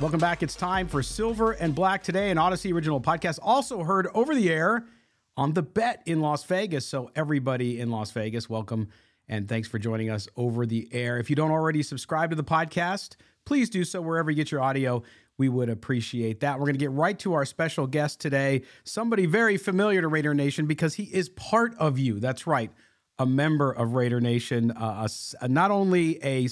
Welcome back. It's time for Silver and Black today, an Audacy original podcast, also heard over the air on the bet in Las Vegas. So, everybody in Las Vegas, welcome and thanks for joining us over the air. If you don't already subscribe to the podcast, please do so wherever you get your audio. We would appreciate that. We're going to get right to our special guest today, somebody very familiar to Raider Nation because he is part of you. That's right, a member of Raider Nation. Uh, a, not only a,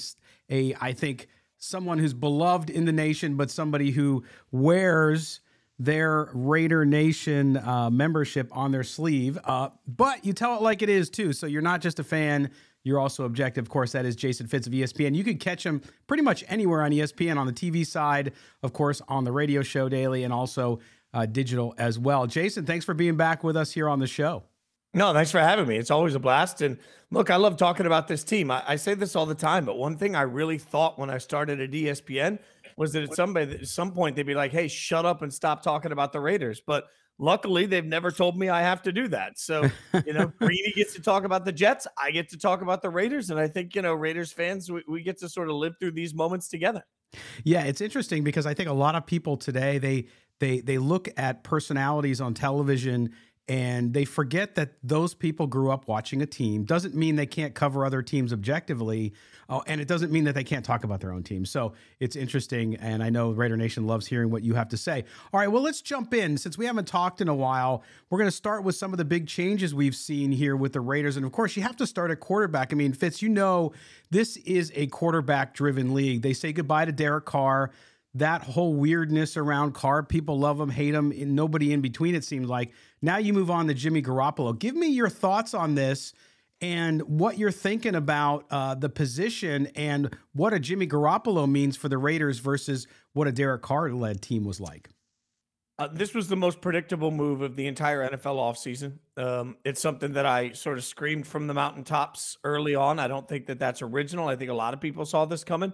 a, I think, someone who's beloved in the nation, but somebody who wears their Raider Nation uh, membership on their sleeve. Uh, but you tell it like it is too. So you're not just a fan, you're also objective. Of course, that is Jason Fitz of ESPN. You can catch him pretty much anywhere on ESPN on the TV side, of course, on the radio show daily, and also uh, digital as well. Jason, thanks for being back with us here on the show. No, thanks for having me. It's always a blast. And look, I love talking about this team. I, I say this all the time, but one thing I really thought when I started at ESPN was that at somebody at some point they'd be like, "Hey, shut up and stop talking about the Raiders." But luckily they've never told me I have to do that. So, you know, Greeny gets to talk about the Jets. I get to talk about the Raiders. And I think, you know, Raiders fans, we, we get to sort of live through these moments together. Yeah, it's interesting because I think a lot of people today they they they look at personalities on television and they forget that those people grew up watching a team. Doesn't mean they can't cover other teams objectively uh, and it doesn't mean that they can't talk about their own team. So it's interesting and i know raider nation loves hearing what you have to say. All right well let's jump in. Since we haven't talked in a while we're going to start with some of the big changes we've seen here with the raiders. And of course you have to start at quarterback. I mean fitz you know this is a quarterback driven league. They say goodbye to derek carr that whole weirdness around Carr. People love him, hate him, and nobody in between, it seems like. Now you move on to Jimmy Garoppolo. Give me your thoughts on this and what you're thinking about uh, the position and what a Jimmy Garoppolo means for the Raiders versus what a Derek Carr led team was like. Uh, this was the most predictable move of the entire NFL offseason. Um, it's something that I sort of screamed from the mountaintops early on. I don't think that that's original. I think a lot of people saw this coming.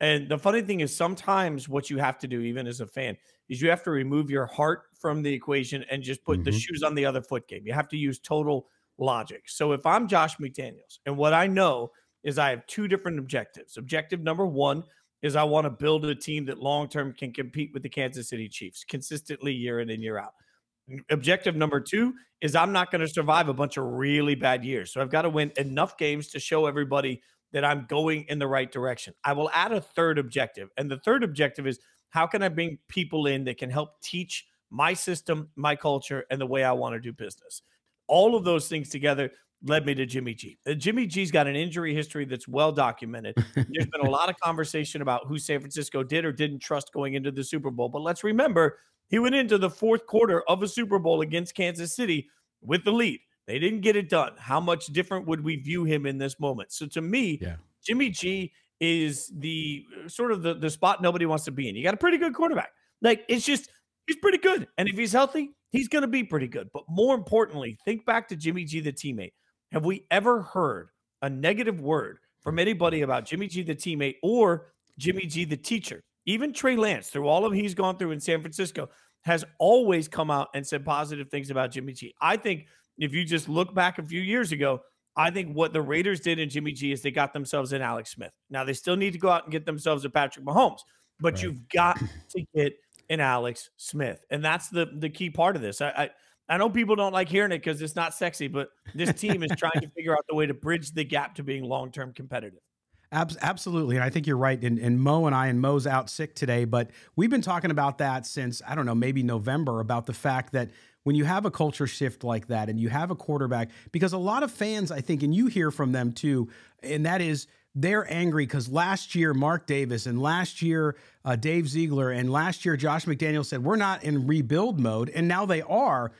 And the funny thing is, sometimes what you have to do, even as a fan, is you have to remove your heart from the equation and just put mm-hmm. the shoes on the other foot game. You have to use total logic. So if I'm Josh McDaniels, and what I know is I have two different objectives. Objective number one is I want to build a team that long term can compete with the Kansas City Chiefs consistently year in and year out. Objective number two is I'm not going to survive a bunch of really bad years. So I've got to win enough games to show everybody that I'm going in the right direction. I will add a third objective. And the third objective is how can I bring people in that can help teach my system, my culture, and the way I want to do business? All of those things together led me to Jimmy G. Uh, Jimmy G's got an injury history that's well documented. There's been a lot of conversation about who San Francisco did or didn't trust going into the Super Bowl. But let's remember, he went into the fourth quarter of a Super Bowl against Kansas City with the lead. They didn't get it done. How much different would we view him in this moment? So to me, yeah. Jimmy G is the uh, sort of the, the spot nobody wants to be in. You got a pretty good quarterback. Like it's just he's pretty good. And if he's healthy, he's going to be pretty good. But more importantly, think back to Jimmy G the teammate. Have we ever heard a negative word from anybody about Jimmy G the teammate or Jimmy G the teacher even Trey Lance, through all of he's gone through in San Francisco, has always come out and said positive things about Jimmy G. I think if you just look back a few years ago, I think what the Raiders did in Jimmy G is they got themselves in Alex Smith. Now they still need to go out and get themselves a Patrick Mahomes, but right. you've got to get an Alex Smith, and that's the the key part of this. I I, I know people don't like hearing it because it's not sexy, but this team is trying to figure out the way to bridge the gap to being long term competitive. absolutely. And I think you're right. And, and Mo and I, and Mo's out sick today, but we've been talking about that since, I don't know, maybe November about the fact that when you have a culture shift like that and you have a quarterback, because a lot of fans, I think, and you hear from them too, and that is they're angry because last year Mark Davis and last year uh, Dave Ziegler and last year Josh McDaniel said we're not in rebuild mode, and now they are.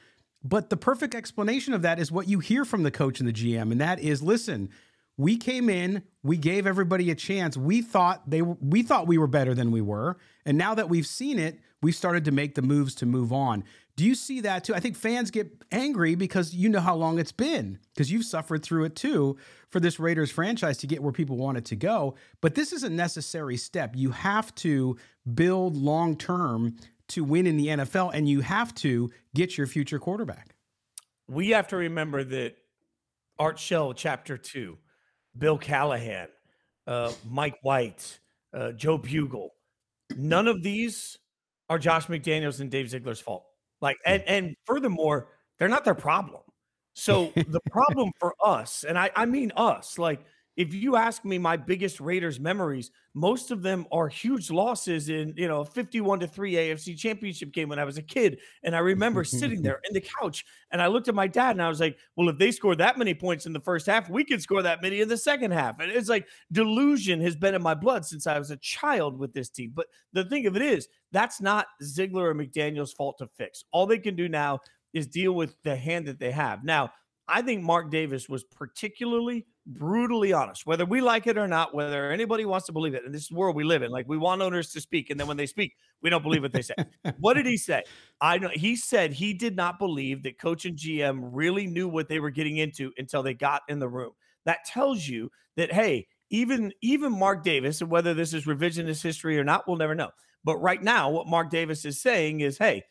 But the perfect explanation of that is what you hear from the coach and the GM, and that is listen, we came in, we gave everybody a chance. We thought they we thought we were better than we were, and now that we've seen it, we've started to make the moves to move on. Do you see that too? I think fans get angry because you know how long it's been, because you've suffered through it too for this Raiders franchise to get where people want it to go. But this is a necessary step. You have to build long term to win in the NFL, and you have to get your future quarterback. We have to remember that Art Shell, chapter two, Bill Callahan, uh, Mike White, uh, Joe Bugel, none of these are Josh McDaniels and Dave Ziegler's fault. Like, hmm. and and furthermore, they're not their problem. So the problem for us, and I, I mean us, like if you ask me my biggest Raiders memories, most of them are huge losses in, you know, 51 to 3 AFC championship game when I was a kid. And I remember sitting there in the couch and I looked at my dad and I was like, well, if they scored that many points in the first half, we could score that many in the second half. And it's like delusion has been in my blood since I was a child with this team. But the thing of it is, that's not Ziegler or McDaniel's fault to fix. All they can do now is deal with the hand that they have. Now, I think Mark Davis was particularly brutally honest, whether we like it or not, whether anybody wants to believe it. And this is the world we live in. Like we want owners to speak, and then when they speak, we don't believe what they say. what did he say? I know he said he did not believe that coach and GM really knew what they were getting into until they got in the room. That tells you that hey, even even Mark Davis, and whether this is revisionist history or not, we'll never know. But right now, what Mark Davis is saying is, hey,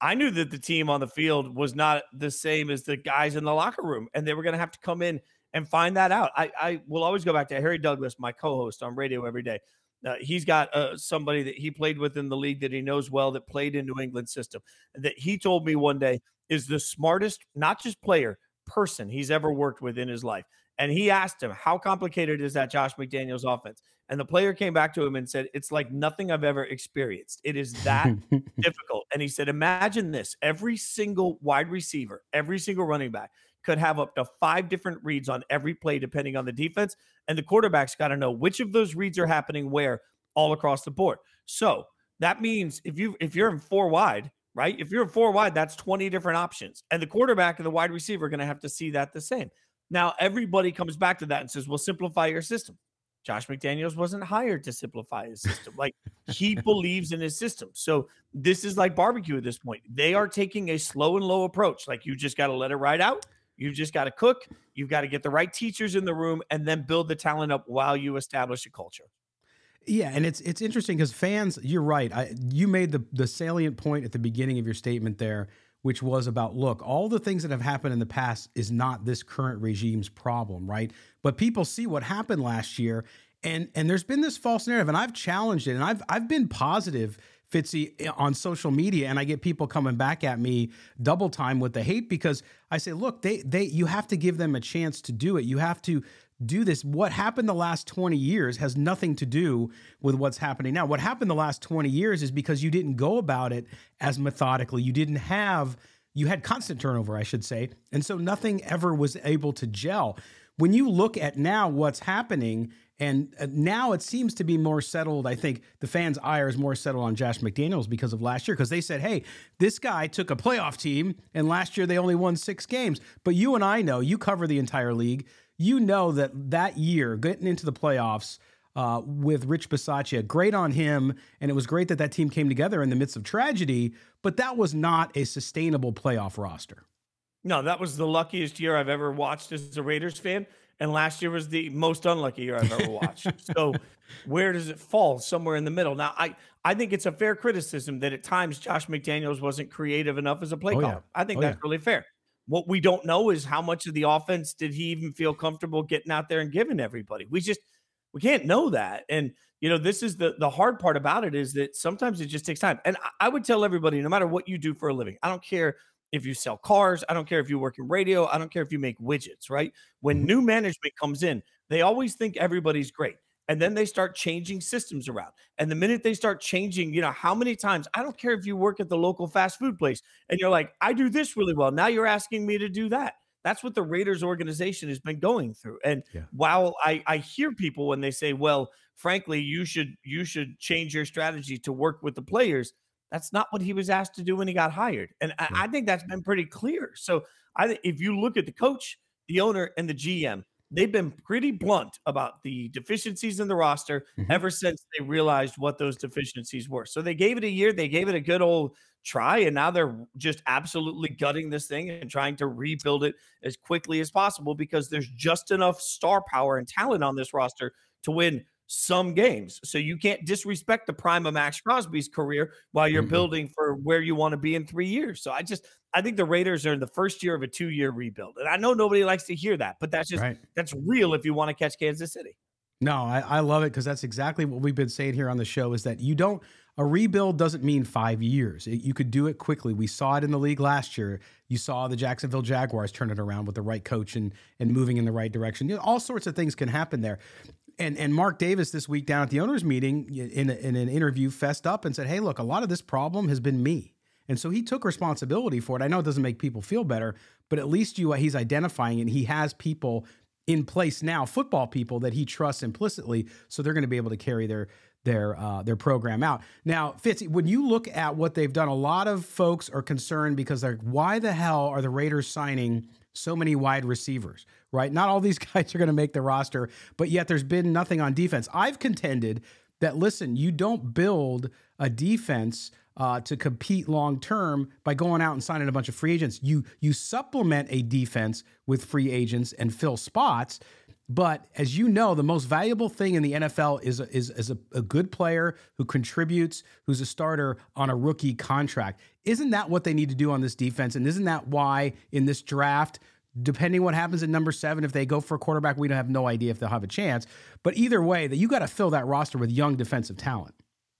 I knew that the team on the field was not the same as the guys in the locker room, and they were going to have to come in and find that out. I, I will always go back to Harry Douglas, my co-host on radio every day. Uh, he's got uh, somebody that he played with in the league that he knows well that played in New England system that he told me one day is the smartest, not just player, person he's ever worked with in his life. And he asked him, How complicated is that Josh McDaniels offense? And the player came back to him and said, It's like nothing I've ever experienced. It is that difficult. And he said, Imagine this every single wide receiver, every single running back could have up to five different reads on every play, depending on the defense. And the quarterback's got to know which of those reads are happening where all across the board. So that means if you if you're in four wide, right? If you're four wide, that's 20 different options. And the quarterback and the wide receiver are going to have to see that the same. Now, everybody comes back to that and says, well, simplify your system. Josh McDaniels wasn't hired to simplify his system. Like he believes in his system. So this is like barbecue at this point. They are taking a slow and low approach. Like you just got to let it ride out. You've just got to cook. You've got to get the right teachers in the room and then build the talent up while you establish a culture. Yeah, and it's it's interesting because fans, you're right. I, you made the the salient point at the beginning of your statement there which was about look, all the things that have happened in the past is not this current regime's problem, right? But people see what happened last year and and there's been this false narrative and I've challenged it and I've I've been positive Fitzy eh, on social media and I get people coming back at me double time with the hate because I say look they they you have to give them a chance to do it you have to do this. What happened the last 20 years has nothing to do with what's happening now. What happened the last 20 years is because you didn't go about it as methodically. You didn't have, you had constant turnover, I should say. And so nothing ever was able to gel. When you look at now what's happening, and uh, now it seems to be more settled. I think the fans' ire is more settled on Josh McDaniels because of last year, because they said, hey, this guy took a playoff team, and last year they only won six games. But you and I know, you cover the entire league you know that that year, getting into the playoffs uh, with Rich Bisaccia, great on him. And it was great that that team came together in the midst of tragedy, but that was not a sustainable playoff roster. No, that was the luckiest year I've ever watched as a Raiders fan. and last year was the most unlucky year I've ever watched. so where does it fall? Somewhere in the middle. Now, I I think it's a fair criticism that at times Josh McDaniels wasn't creative enough as a play Oh, caller. yeah. I think Oh, that's yeah. really fair. What we don't know is how much of the offense did he even feel comfortable getting out there and giving everybody. We just we can't know that. And you know, this is the the hard part about it is that sometimes it just takes time. And I, I would tell everybody, no matter what you do for a living, I don't care if you sell cars, I don't care if you work in radio, I don't care if you make widgets, right? When Mm-hmm. new management comes in, they always think everybody's great. And then they start changing systems around. And the minute they start changing, you know, how many times, I don't care if you work at the local fast food place and you're like, I do this really well. Now you're asking me to do that. That's what the Raiders organization has been going through. And Yeah. while I, I hear people when they say, well, frankly, you should you should change your strategy to work with the players. That's not what he was asked to do when he got hired. And I, I think that's been pretty clear. So I think if you look at the coach, the owner, and the GM, they've been pretty blunt about the deficiencies in the roster Mhm. ever since they realized what those deficiencies were. So they gave it a year, they gave it a good old try, and now they're just absolutely gutting this thing and trying to rebuild it as quickly as possible because there's just enough star power and talent on this roster to win some games. So you can't disrespect the prime of Maxx Crosby's career while you're Mm-mm. building for where you want to be in three years. So I just I think the Raiders are in the first year of a two-year rebuild. And I know nobody likes to hear that, but that's just Right. that's real if you want to catch Kansas City. No, I, I love it because that's exactly what we've been saying here on the show is that you don't, a rebuild doesn't mean five years. It- you could do it quickly. We saw it in the league last year. You saw the Jacksonville Jaguars turn it around with the right coach and, and moving in the right direction. You know, all sorts of things can happen there. And, and Mark Davis this week down at the owners meeting in, in an interview fessed up and said, Hey, look, a lot of this problem has been me. And so he took responsibility for it. I know it doesn't make people feel better, but at least you he's identifying and he has people in place now, football people that he trusts implicitly, so they're going to be able to carry their their uh, their program out. Now, Fitz, when you look at what they've done, a lot of folks are concerned because they're why the hell are the Raiders signing so many wide receivers? Right? Not all these guys are going to make the roster, but yet there's been nothing on defense. I've contended that listen, you don't build a defense uh, to compete long term by going out and signing a bunch of free agents. You you supplement a defense with free agents and fill spots. But as you know, the most valuable thing in the NFL is is, is a, a good player who contributes, who's a starter on a rookie contract. Isn't that what they need to do on this defense? And isn't that why in this draft, depending what happens at number seven, if they go for a quarterback, we don't have no idea if they'll have a chance. But either way, that you got to fill that roster with young defensive talent.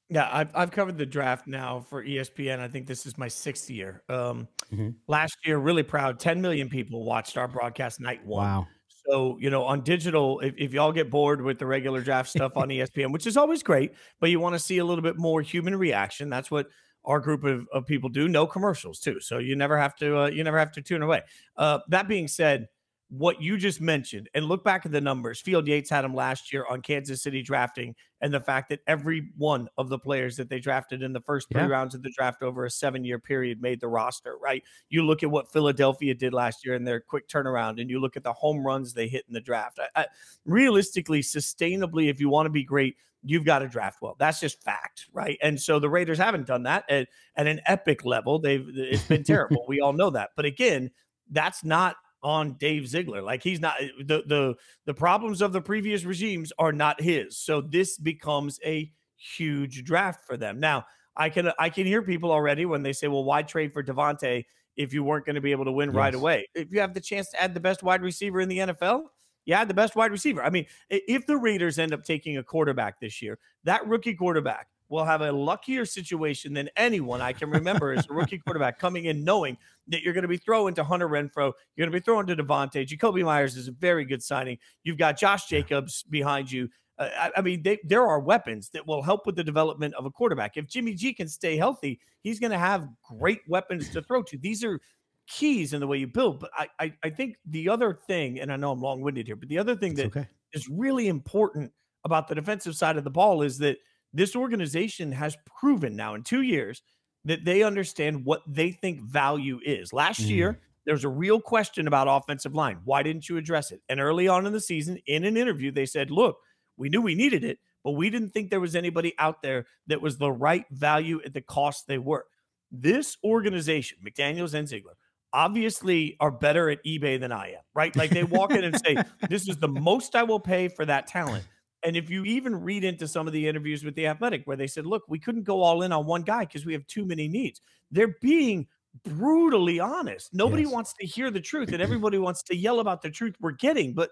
Yeah, I've I've covered the draft now for ESPN. I think this is my sixth year. Um, Mhm. Last year, really proud. 10 million people watched our broadcast night one. Wow. So, you know, on digital, if, if y'all get bored with the regular draft stuff on ESPN, which is always great, but you want to see a little bit more human reaction, that's what our group of, of people do. No commercials too. So you never have to, uh, you never have to tune away. Uh, that being said, what you just mentioned, and look back at the numbers. Field Yates had him last year on Kansas City drafting, and the fact that every one of the players that they drafted in the first three Yeah. rounds of the draft over a seven year period made the roster, right? You look at what Philadelphia did last year and their quick turnaround, and you look at the home runs they hit in the draft. I, I, realistically, sustainably, if you want to be great, you've got to draft well. That's just fact, right? And so the Raiders haven't done that at, at an epic level. They've it's been terrible. we all know that. But again, that's not on Dave Ziegler. Like he's not eh, the the the problems of the previous regimes are not his. So this becomes a huge draft for them. Now, I can I can hear people already when they say, "Well, why trade for Davante if you weren't going to be able to win right away? If you have the chance to add the best wide receiver in the NFL, you add the best wide receiver. I mean, if the Raiders end up taking a quarterback this year, that rookie quarterback will have a luckier situation than anyone I can remember as a rookie quarterback coming in knowing that you're going to be throwing to Hunter Renfrow, you're going to be throwing to Davante. Jakobi Meyers is a very good signing. You've got Josh Jacobs behind you. Uh, I, I mean, they, there are weapons that will help with the development of a quarterback. If Jimmy G can stay healthy, he's going to have great weapons to throw to. These are keys in the way you build. But I, I, I think the other thing, and I know I'm long winded here, but the other thing that okay. is really important about the defensive side of the ball is that this organization has proven now in two years that they understand what they think value is. Last Mm. year, there's a real question about offensive line. Why didn't you address it? And early on in the season, in an interview, they said, look, we knew we needed it, but we didn't think there was anybody out there that was the right value at the cost they were. This organization, McDaniels and Ziegler, obviously are better at eBay than I am, right? Like they walk in and say, This is the most I will pay for that talent. And if you even read into some of the interviews with the athletic where they said, Look, we couldn't go all in on one guy because we have too many needs, they're being brutally honest. Nobody yes. wants to hear the truth, and everybody wants to yell about the truth we're getting, but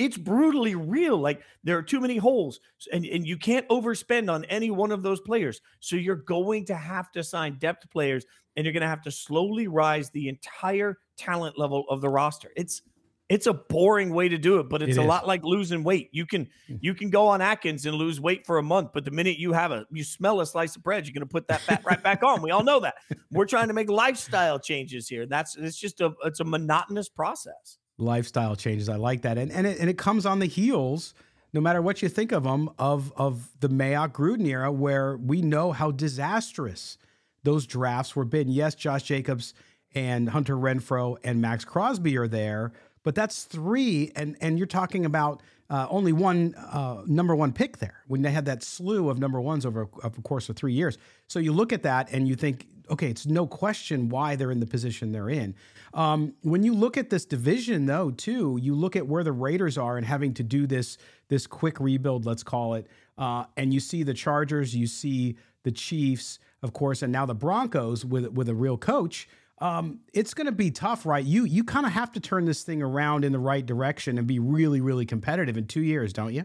it's brutally real. Like there are too many holes, and, and you can't overspend on any one of those players. So you're going to have to sign depth players, and you're going to have to slowly rise the entire talent level of the roster. It's it's a boring way to do it, but it's it a lot like losing weight. You can hmm. you can go on Atkins and lose weight for a month, but the minute you have a you smell a slice of bread, you're going to put that fat right back on. We all know that. We're trying to make lifestyle changes here. That's it's just a it's a monotonous process. Lifestyle changes. I like that, and and it, and it comes on the heels. No matter what you think of them, of of the Mayock Gruden era, where we know how disastrous those drafts were been. Yes, Josh Jacobs and Hunter Renfrow and Maxx Crosby are there but that's three, and and you're talking about uh, only one uh, number one pick there when they had that slew of number ones over a, course of three years. So you look at that and you think, okay, it's no question why they're in the position they're in. Um, when you look at this division, though, too, you look at where the Raiders are and having to do this this quick rebuild, let's call it, uh, and you see the Chargers, you see the Chiefs, of course, and now the Broncos with with a real coach um, it's going to be tough, right? You you kind of have to turn this thing around in the right direction and be really really competitive in two years, don't you?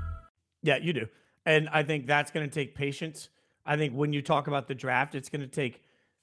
Yeah, you do. And I think that's going to take patience. I think when you talk about the draft, it's going to take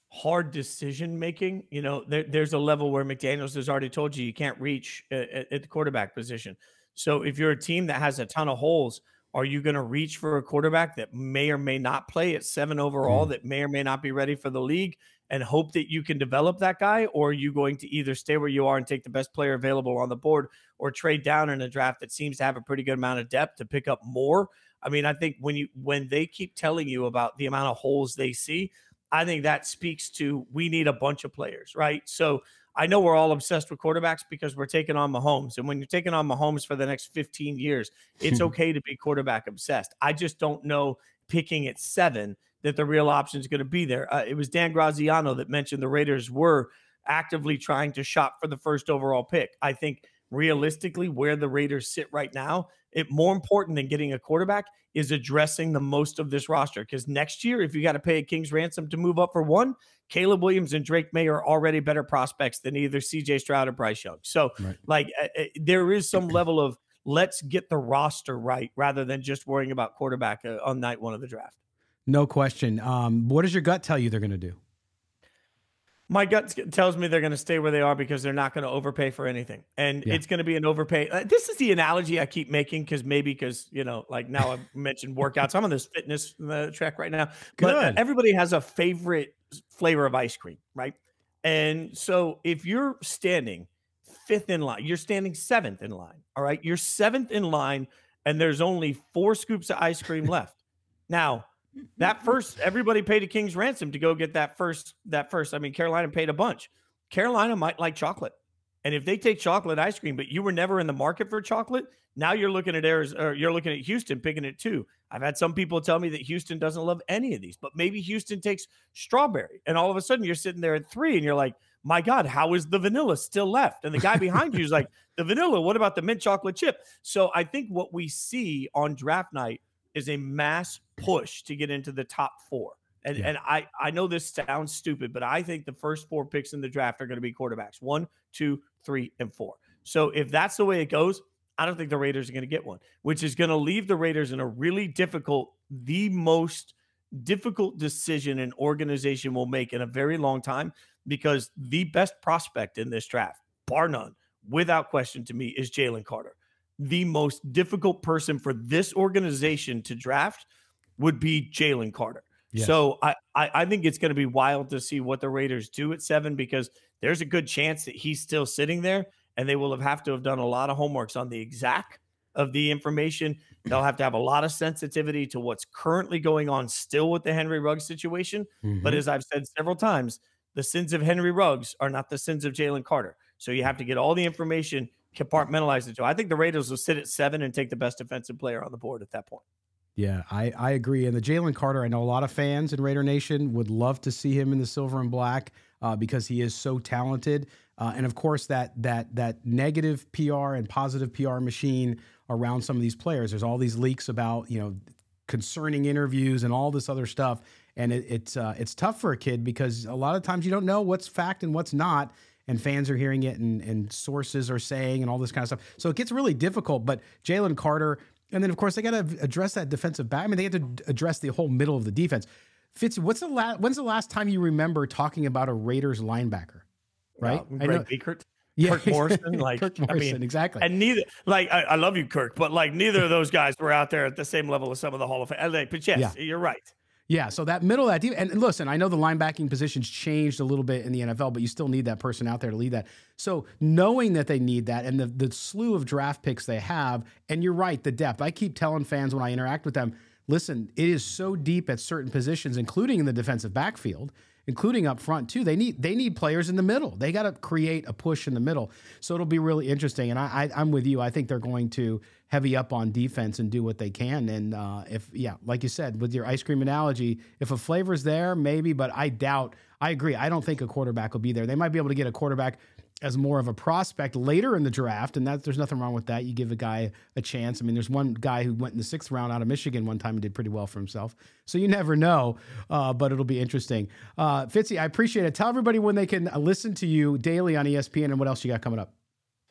hard decision making. You know, there, there's a level where McDaniels has already told you you can't reach uh, at, at the quarterback position. So if you're a team that has a ton of holes, are you going to reach for a quarterback that may or may not play at seven overall, mm. that may or may not be ready for the league? and hope that you can develop that guy, or are you going to either stay where you are and take the best player available on the board, or trade down in a draft that seems to have a pretty good amount of depth to pick up more? I mean, I think when you when they keep telling you about the amount of holes they see, I think that speaks to we need a bunch of players, right? So I know we're all obsessed with quarterbacks because we're taking on Mahomes. And when you're taking on Mahomes for the next 15 years, it's okay to be quarterback obsessed. I just don't know picking at seven that the real option is going to be there. Uh, it was Dan Graziano that mentioned the Raiders were actively trying to shop for the first overall pick. I think realistically, where the Raiders sit right now, it more important than getting a quarterback is addressing the most of this roster. Because next year, if you got to pay a king's ransom to move up for one, Caleb Williams and Drake Maye are already better prospects than either CJ Stroud or Bryce Young. So, right. like, uh, there is some level of let's get the roster right rather than just worrying about quarterback uh, on night one of the draft. No question. Um, what does your gut tell you they're going to do? My gut tells me they're going to stay where they are because they're not going to overpay for anything, and yeah. it's going to be an overpay. Uh, this is the analogy I keep making because maybe because you know, like now I've mentioned workouts. I'm on this fitness uh, track right now, Good. but everybody has a favorite flavor of ice cream, right? And so if you're standing fifth in line, you're standing seventh in line. All right, you're seventh in line, and there's only four scoops of ice cream left. Now that first, everybody paid a king's ransom to go get that first. That first, I mean, Carolina paid a bunch. Carolina might like chocolate, and if they take chocolate ice cream, but you were never in the market for chocolate, now you're looking at Arizona, you're looking at Houston picking it too. I've had some people tell me that Houston doesn't love any of these, but maybe Houston takes strawberry, and all of a sudden you're sitting there at three, and you're like, my God, how is the vanilla still left? And the guy behind you is like, the vanilla. What about the mint chocolate chip? So I think what we see on draft night is a mass push to get into the top four. And yeah. and I I know this sounds stupid, but I think the first four picks in the draft are going to be quarterbacks one, two, three, and four. So if that's the way it goes, I don't think the Raiders are going to get one, which is going to leave the Raiders in a really difficult, the most difficult decision an organization will make in a very long time because the best prospect in this draft, bar none, without question to me, is Jalen Carter the most difficult person for this organization to draft would be Jalen Carter. Yes. So I, I, I think it's going to be wild to see what the Raiders do at seven because there's a good chance that he's still sitting there and they will have, have to have done a lot of homeworks on the exact of the information. They'll have to have a lot of sensitivity to what's currently going on still with the Henry Ruggs situation. But Mhm. as I've said several times, the sins of Henry Ruggs are not the sins of Jalen Carter. So you have to get all the information compartmentalized into. I think the Raiders will sit at seven and take the best defensive player on the board at that point. Yeah, I, I agree. And the Jalen Carter, I know a lot of fans in Raider Nation would love to see him in the silver and black uh, because he is so talented. Uh, and of course, that that that negative PR and positive PR machine around some of these players. There's all these leaks about you know concerning interviews and all this other stuff. And it, it's uh, it's tough for a kid because a lot of times you don't know what's fact and what's not. And fans are hearing it, and, and sources are saying, and all this kind of stuff. So it gets really difficult. But Jalen Carter, and then of course they got to address that defensive back. I mean, they have to address the whole middle of the defense. Fitz, what's the last? When's the last time you remember talking about a Raiders linebacker? Right, I Greg Biekert, Yeah. Kirk Morrison, like Kirk I Morrison, mean, exactly. And neither, like, I, I love you, Kirk, but like, neither of those guys were out there at the same level as some of the Hall of Fame. Like, But yes, Yeah. you're right. Yeah, so that middle of that deep, and listen, I know the linebacking positions changed a little bit in the NFL, but you still need that person out there to lead that. So knowing that they need that and the the slew of draft picks they have, and you're right, the depth. I keep telling fans when I interact with them, listen, it is so deep at certain positions, including in the defensive backfield, including up front too. They need they need players in the middle. They got to create a push in the middle. So it'll be really interesting. And I, I I'm with you. I think they're going to heavy up on defense and do what they can. And uh, if yeah, like you said with your ice cream analogy, if a flavor's there, maybe. But I doubt. I agree. I don't think a quarterback will be there. They might be able to get a quarterback as more of a prospect later in the draft, and that there's nothing wrong with that. You give a guy a chance. I mean, there's one guy who went in the sixth round out of Michigan one time and did pretty well for himself. So you never know, uh, but it'll be interesting. Uh, Fitzy, I appreciate it. Tell everybody when they can uh, listen to you daily on ESPN and what else you got coming up.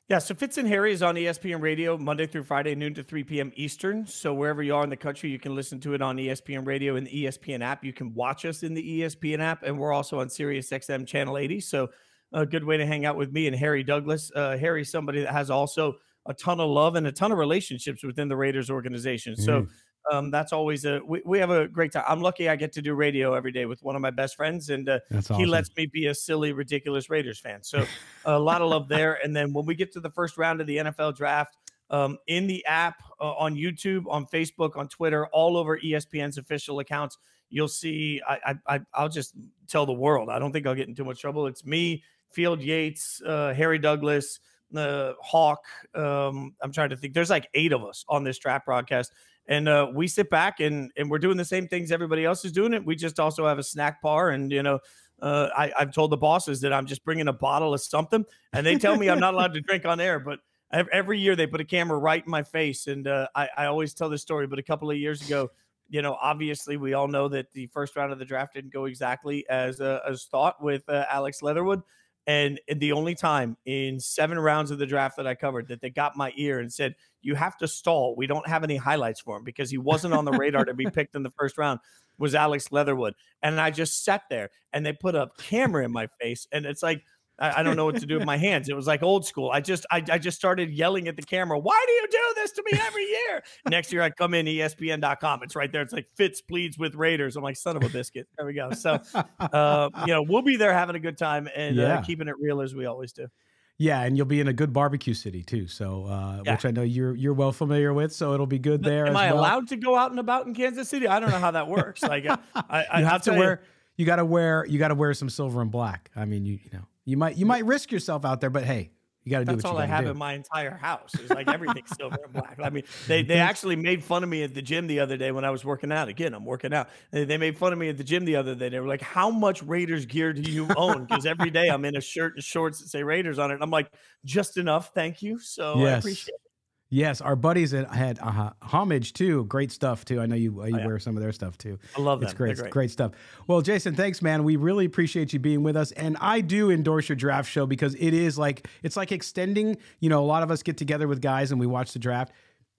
Yeah, so Fitz and Harry is on ESPN Radio Monday through Friday, noon to 3 p.m. Eastern. So wherever you are in the country, you can listen to it on ESPN Radio and the ESPN app. You can watch us in the ESPN app, and we're also on Sirius XM Channel 80. So a good way to hang out with me and Harry Douglas. Uh, Harry's somebody that has also a ton of love and a ton of relationships within the Raiders organization. So um, that's always a we, we have a great time. I'm lucky I get to do radio every day with one of my best friends, and uh, That's he lets me be a silly, ridiculous Raiders fan. So a lot of love there. And then when we get to the first round of the NFL draft, um, in the app, uh, on YouTube, on Facebook, on Twitter, all over ESPN's official accounts, you'll see. I, I, I I'll just tell the world. I don't think I'll get in too much trouble. It's me, Field Yates, uh, Harry Douglas, the Hawk. Um, I'm trying to think. There's like eight of us on this draft broadcast. And uh, we sit back and and we're doing the same things everybody else is doing. It. We just also have a snack bar, and you know, uh, I, I've told the bosses that I'm just bringing a bottle of something, and they tell me I'm not allowed to drink on air. But every year they put a camera right in my face, and uh, I, I always tell this story. But a couple of years ago, you know, obviously we all know that the first round of the draft didn't go exactly as uh, as thought with uh, Alex Leatherwood. And the only time in seven rounds of the draft that I covered that they got my ear and said, You have to stall. We don't have any highlights for him because he wasn't on the radar to be picked in the first round was Alex Leatherwood. And I just sat there and they put a camera in my face. And it's like, I, I don't know what to do with my hands. It was like old school. I just I, I just started yelling at the camera, why do you do this to me every year? Next year I come in ESPN.com. It's right there. It's like Fitz pleads with Raiders. I'm like, son of a biscuit. There we go. So uh, you know, we'll be there having a good time and Yeah. uh, keeping it real as we always do. Yeah, and you'll be in a good barbecue city too. So, uh, Yeah. which I know you're you're well familiar with. So it'll be good there. Am I well. allowed to go out and about in Kansas City? I don't know how that works. Like uh, I, I you I'll have to wear. You got to wear. You got to wear some silver and black. I mean, you you know, you might you might risk yourself out there, but hey, you got to do That's all I have to in my entire house. It's like everything's silver and black. I mean, they they actually made fun of me at the gym the other day when I was working out. Again, I'm working out. They they made fun of me at the gym the other day. They were like, "How much Raiders gear do you own?" Because every day I'm in a shirt and shorts that say Raiders on it. And I'm like, just enough, thank you. So I appreciate it. Yes, our buddies at, had uh, homage too. Great stuff too. I know you uh, you Oh, yeah. wear some of their stuff too. I love that. It's great, great. great stuff. Well, Jason, thanks, man. We really appreciate you being with us, and I do endorse your draft show because it is like it's like extending. You know, a lot of us get together with guys and we watch the draft.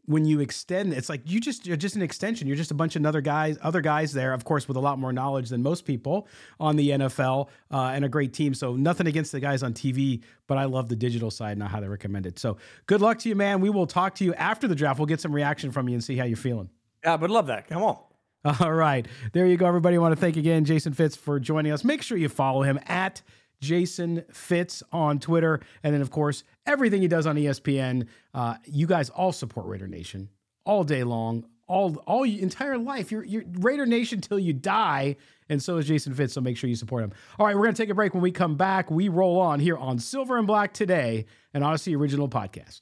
When you extend, it's like you just you're just an extension. You're just a bunch of other guys, other guys there, of course, with a lot more knowledge than most people on the NFL uh, and a great team. So nothing against the guys on TV, but I love the digital side and I highly recommend it. So good luck to you, man. We will talk to you after the draft. We'll get some reaction from you and see how you're feeling. Yeah, but love that. Come on. All right. There you go, everybody. I want to thank again Jason Fitz for joining us. Make sure you follow him at Jason Fitz on Twitter. And then, of course, everything he does on ESPN. Uh, you guys all support Raider Nation all day long, all all your entire life. You're, you're Raider Nation till you die. And so is Jason Fitz. So make sure you support him. All right. We're going to take a break. When we come back, we roll on here on Silver and Black today, an Audacy original podcast.